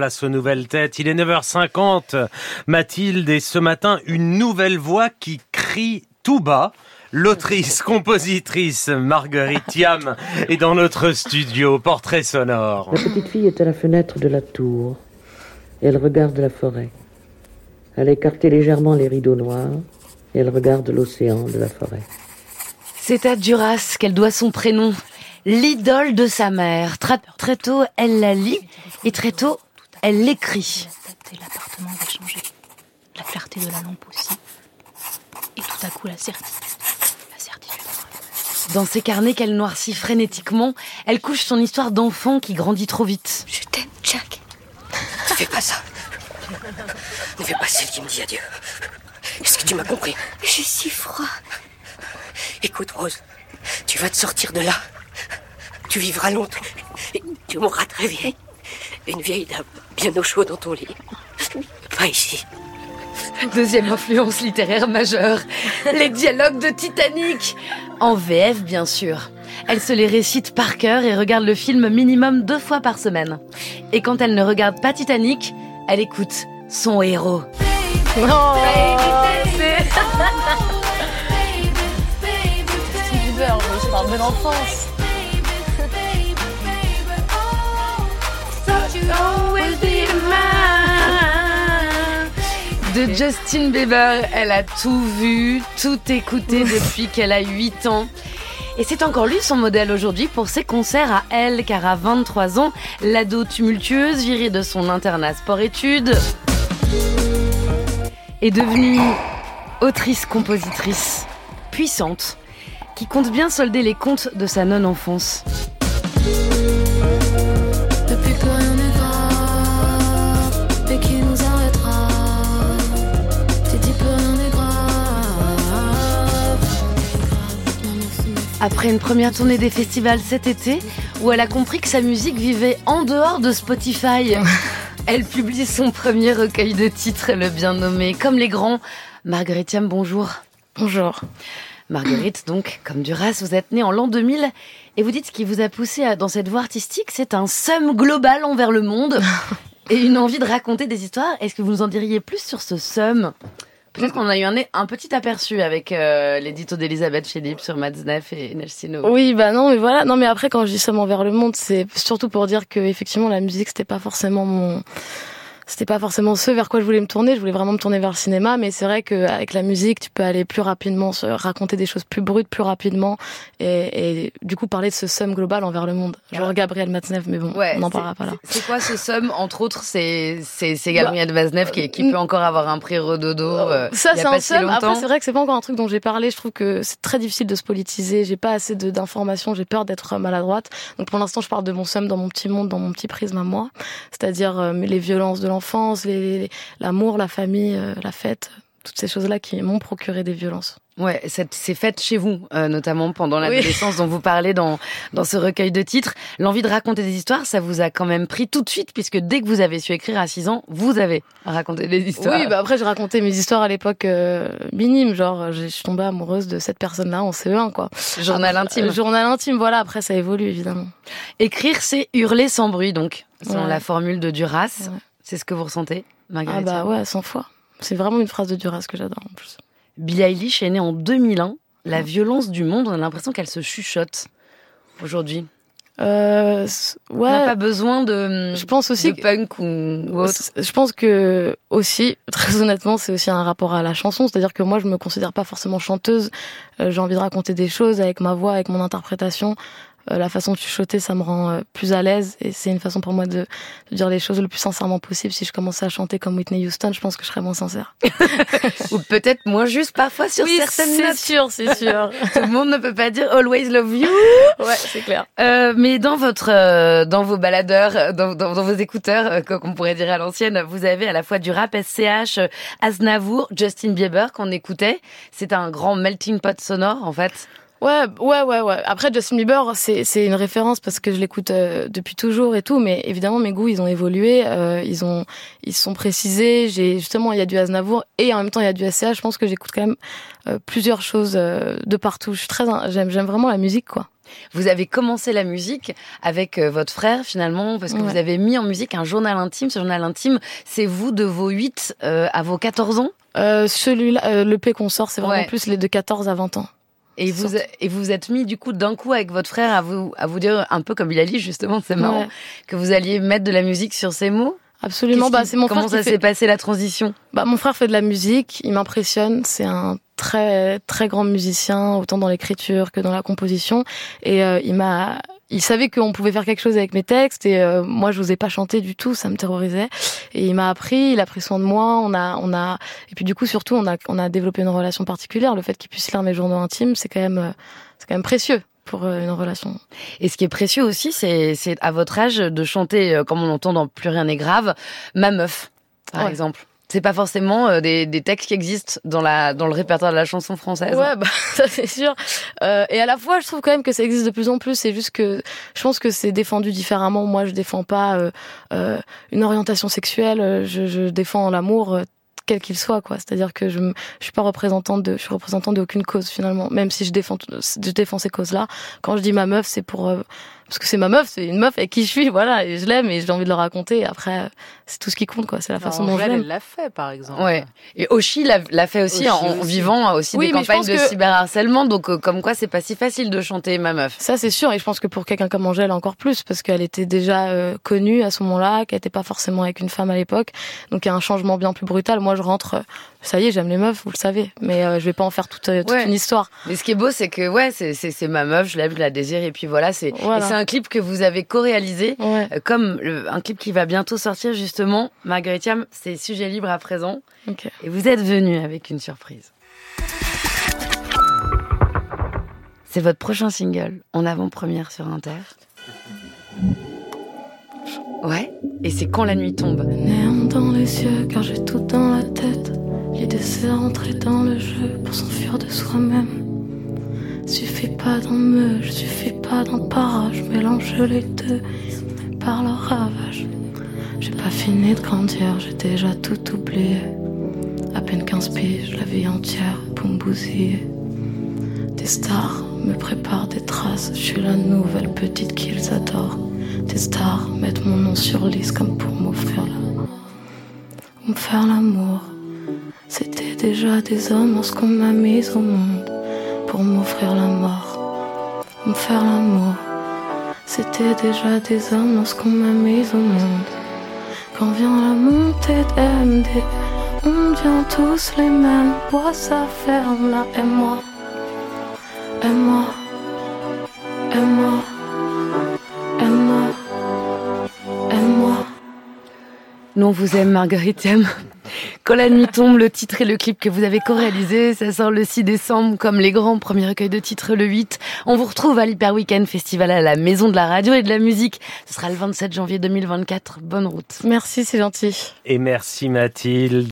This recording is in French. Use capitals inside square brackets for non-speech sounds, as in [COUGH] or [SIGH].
place aux nouvelles têtes. Il est 9h50. Mathilde, et ce matin, une nouvelle voix qui crie tout bas. L'autrice, [LAUGHS] compositrice Marguerite Thiam est dans notre studio. Portrait sonore. La petite fille est à la fenêtre de la tour. Elle regarde la forêt. Elle a écarté légèrement les rideaux noirs et elle regarde l'océan de la forêt. C'est à Duras qu'elle doit son prénom, l'idole de sa mère. Très, tôt, elle la lit et très tôt, elle l'écrit. L'appartement va changer. La clarté de la lampe aussi. Et tout à coup, la certitude. La certitude. Dans ses carnets qu'elle noircit frénétiquement, elle couche son histoire d'enfant qui grandit trop vite. Je t'aime, Jack. Ne fais pas ça. Ne fais pas celle qui me dit adieu. Est-ce que tu m'as compris? J'ai si froid. Écoute, Rose, tu vas te sortir de là. Tu vivras longtemps. Et tu mourras très vieille. Une vieille dame, bien au chaud dans ton lit. Pas ici. Deuxième influence littéraire majeure, les dialogues de Titanic. En VF, bien sûr. Elle se les récite par cœur et regarde le film minimum deux fois par semaine. Et quand elle ne regarde pas Titanic, elle écoute son héros. Oh, je parle de l'enfance. De Justin Bieber, elle a tout vu, tout écouté depuis qu'elle a 8 ans. Et c'est encore lui son modèle aujourd'hui pour ses concerts à elle, car à 23 ans, l'ado tumultueuse, virée de son internat sport-études, est devenue autrice-compositrice, puissante, qui compte bien solder les comptes de sa non-enfance. Après une première tournée des festivals cet été, où elle a compris que sa musique vivait en dehors de Spotify, [LAUGHS] elle publie son premier recueil de titres, le bien nommé Comme les grands. Marguerite bonjour. Bonjour. Marguerite, donc, comme Duras, vous êtes née en l'an 2000 et vous dites ce qui vous a poussé dans cette voie artistique, c'est un somme global envers le monde [LAUGHS] et une envie de raconter des histoires. Est-ce que vous nous en diriez plus sur ce somme Peut-être qu'on a eu un, petit aperçu avec euh, l'édito d'Elisabeth Philippe sur Matzneff et Nelsino. Oui, bah non, mais voilà. Non, mais après, quand je dis somme envers le monde, c'est surtout pour dire que effectivement la musique, c'était pas forcément mon c'était pas forcément ce vers quoi je voulais me tourner. Je voulais vraiment me tourner vers le cinéma, mais c'est vrai qu'avec la musique, tu peux aller plus rapidement, raconter des choses plus brutes plus rapidement, et, et du coup parler de ce somme global envers le monde. Genre Gabriel Matzneff, mais bon, on n'en parlera pas là. C'est quoi ce somme? Entre autres, c'est c'est Gabriel bah, Matzneff qui, qui peut encore avoir un prix Redodo. Euh, ça, c'est un somme. Après, c'est vrai que c'est pas encore un truc dont j'ai parlé. Je trouve que c'est très difficile de se politiser. J'ai pas assez d'informations. J'ai peur d'être maladroite. Donc pour l'instant, je parle de mon somme dans mon petit monde, dans mon petit prisme à moi, c'est-à-dire euh, les violences de l'enfant l'enfance, l'amour, la famille, euh, la fête, toutes ces choses-là qui m'ont procuré des violences. Ouais, c'est fait chez vous, euh, notamment pendant l'adolescence dont vous parlez dans, dans ce recueil de titres. L'envie de raconter des histoires, ça vous a quand même pris tout de suite, puisque dès que vous avez su écrire à 6 ans, vous avez raconté des histoires. Oui, bah après j'ai raconté mes histoires à l'époque euh, minime, genre je suis tombée amoureuse de cette personne-là en CE1, quoi. Journal intime. journal intime, voilà, après ça évolue évidemment. Écrire, c'est hurler sans bruit, donc, selon la formule de Duras. C'est ce que vous ressentez, Marguerite Ah bah ouais, 100 fois. C'est vraiment une phrase de Duras que j'adore en plus. Billie Eilish est née en 2001. La violence du monde, on a l'impression qu'elle se chuchote aujourd'hui. Euh, ouais. On n'a pas besoin de, je pense aussi de punk ou, autre. Je pense que aussi, très honnêtement, c'est aussi un rapport à la chanson. C'est-à-dire que moi, je me considère pas forcément chanteuse. Euh, j'ai envie de raconter des choses avec ma voix, avec mon interprétation. Euh, la façon de chuchoter, ça me rend euh, plus à l'aise et c'est une façon pour moi de, dire les choses le plus sincèrement possible. Si je commençais à chanter comme Whitney Houston, je pense que je serais moins sincère. [LAUGHS] Ou peut-être moins juste parfois sur oui, certaines notes. c'est sûr, c'est sûr. [LAUGHS] Tout le monde ne peut pas dire always love you. [LAUGHS] Ouais, c'est clair. Euh, mais dans votre, dans vos baladeurs, dans, dans, vos écouteurs, qu'on pourrait dire à l'ancienne, vous avez à la fois du rap SCH, Aznavour, Justin Bieber qu'on écoutait. C'est un grand melting pot sonore en fait. Ouais, ouais, ouais, ouais. Après, Justin Bieber, c'est c'est une référence parce que je l'écoute euh, depuis toujours et tout, mais évidemment mes goûts ils ont évolué, euh, ils ont ils sont précisés. J'ai justement il y a du Aznavour et en même temps il y a du SCH. Je pense que j'écoute quand même euh, plusieurs choses de partout. Je suis très j'aime j'aime vraiment la musique quoi. Vous avez commencé la musique avec euh, votre frère finalement, parce que Ouais. vous avez mis en musique un journal intime. Ce journal intime, c'est vous de vos 8 euh, à vos 14 ans? Euh, celui-là, euh, le P qu'on sort, c'est vraiment Ouais. plus les de 14 à 20 ans. Et vous, et vous êtes mis du coup d'un coup avec votre frère à vous, à vous dire un peu comme il a dit justement, c'est marrant, Ouais. que vous alliez mettre de la musique sur ces mots? Absolument. Bah, c'est mon Comment frère ça qui s'est fait... passé la transition? Bah, mon frère fait de la musique, il m'impressionne. C'est un très très grand musicien, autant dans l'écriture que dans la composition. Et euh, il m'a, il savait qu'on pouvait faire quelque chose avec mes textes. Et euh, moi, je n'osais pas chanter du tout, ça me terrorisait. Et il m'a appris, il a pris soin de moi. On a, on a, et puis du coup, surtout, on a, on a développé une relation particulière. Le fait qu'il puisse lire mes journaux intimes, c'est quand même, euh, c'est quand même précieux pour euh, une relation. Et ce qui est précieux aussi, c'est c'est à votre âge de chanter, euh, comme on entend dans Plus rien n'est grave, Ma meuf, par Ouais. exemple. C'est pas forcément euh, des, des textes qui existent dans la dans le répertoire de la chanson française. Ouais, bah, [LAUGHS] ça c'est sûr. Euh, et à la fois, je trouve quand même que ça existe de plus en plus. C'est juste que je pense que c'est défendu différemment. Moi, je défends pas euh, euh, une orientation sexuelle. Je, je défends l'amour euh, quel qu'il soit, quoi. C'est-à-dire que je, je suis pas représentante de, je suis représentante d'aucune cause finalement. Même si je défends, je défends ces causes-là. Quand je dis ma meuf, c'est pour euh, parce que c'est ma meuf, c'est une meuf avec qui je suis, voilà, et je l'aime et j'ai envie de le raconter. Après, c'est tout ce qui compte, quoi. C'est la façon dont je Angèle, l'aime. elle l'a fait, par exemple. Ouais. Et Oshi l'a fait aussi Oshi en, aussi. vivant aussi Oui, des campagnes de que- cyberharcèlement. Donc euh, comme quoi, c'est pas si facile de chanter Ma meuf. Ça, c'est sûr. Et je pense que pour quelqu'un comme Angèle, encore plus, parce qu'elle était déjà euh, connue à ce moment-là, qu'elle n'était pas forcément avec une femme à l'époque. Donc, il y a un changement bien plus brutal. Moi, je rentre, euh, ça y est, j'aime les meufs, vous le savez. Mais euh, je vais pas en faire toute, euh, toute Ouais. une histoire. Mais ce qui est beau, c'est que ouais, c'est Ma meuf, je l'aime, je la désire, et puis voilà, c'est Voilà. et c'est un clip que vous avez co-réalisé. Ouais. euh, Comme le- un clip qui va bientôt sortir justement, Marguerite Thiam, c'est sujet libre à présent. Ok. Et vous êtes venu avec une surprise. C'est votre prochain single, en avant-première sur Inter. Ouais. Et c'est quand la nuit tombe? Néant dans les yeux, car j'ai tout dans la tête. L'idée, c'est rentrer dans le jeu pour s'enfuir de soi-même. Suffit pas d'en me, je suffis pas d'un parage. Mélange les deux par leur ravage. Fini de grandir, j'ai déjà tout oublié. À peine 15 piges, la vie entière pour me bousiller. Des stars me préparent des traces, je suis la nouvelle petite qu'ils adorent. Des stars mettent mon nom sur liste comme pour m'offrir la me faire l'amour. C'était déjà des hommes lorsqu'on m'a mise au monde pour m'offrir la mort. Me faire l'amour. C'était déjà des hommes lorsqu'on m'a mise au monde. Quand vient la montée d'MD, on devient tous les mêmes. Bois ça ferme là, et moi, et moi, et moi, et moi, et moi. Nous, on vous aime, Marguerite Thiam. Quand la nuit tombe, le titre et le clip que vous avez co-réalisé, ça sort le 6 décembre, comme les grands premiers recueils de titres le 8. On vous retrouve à l'Hyper Weekend Festival à la Maison de la Radio et de la Musique. Ce sera le 27 janvier 2024. Bonne route. Merci, c'est gentil. Et merci Mathilde.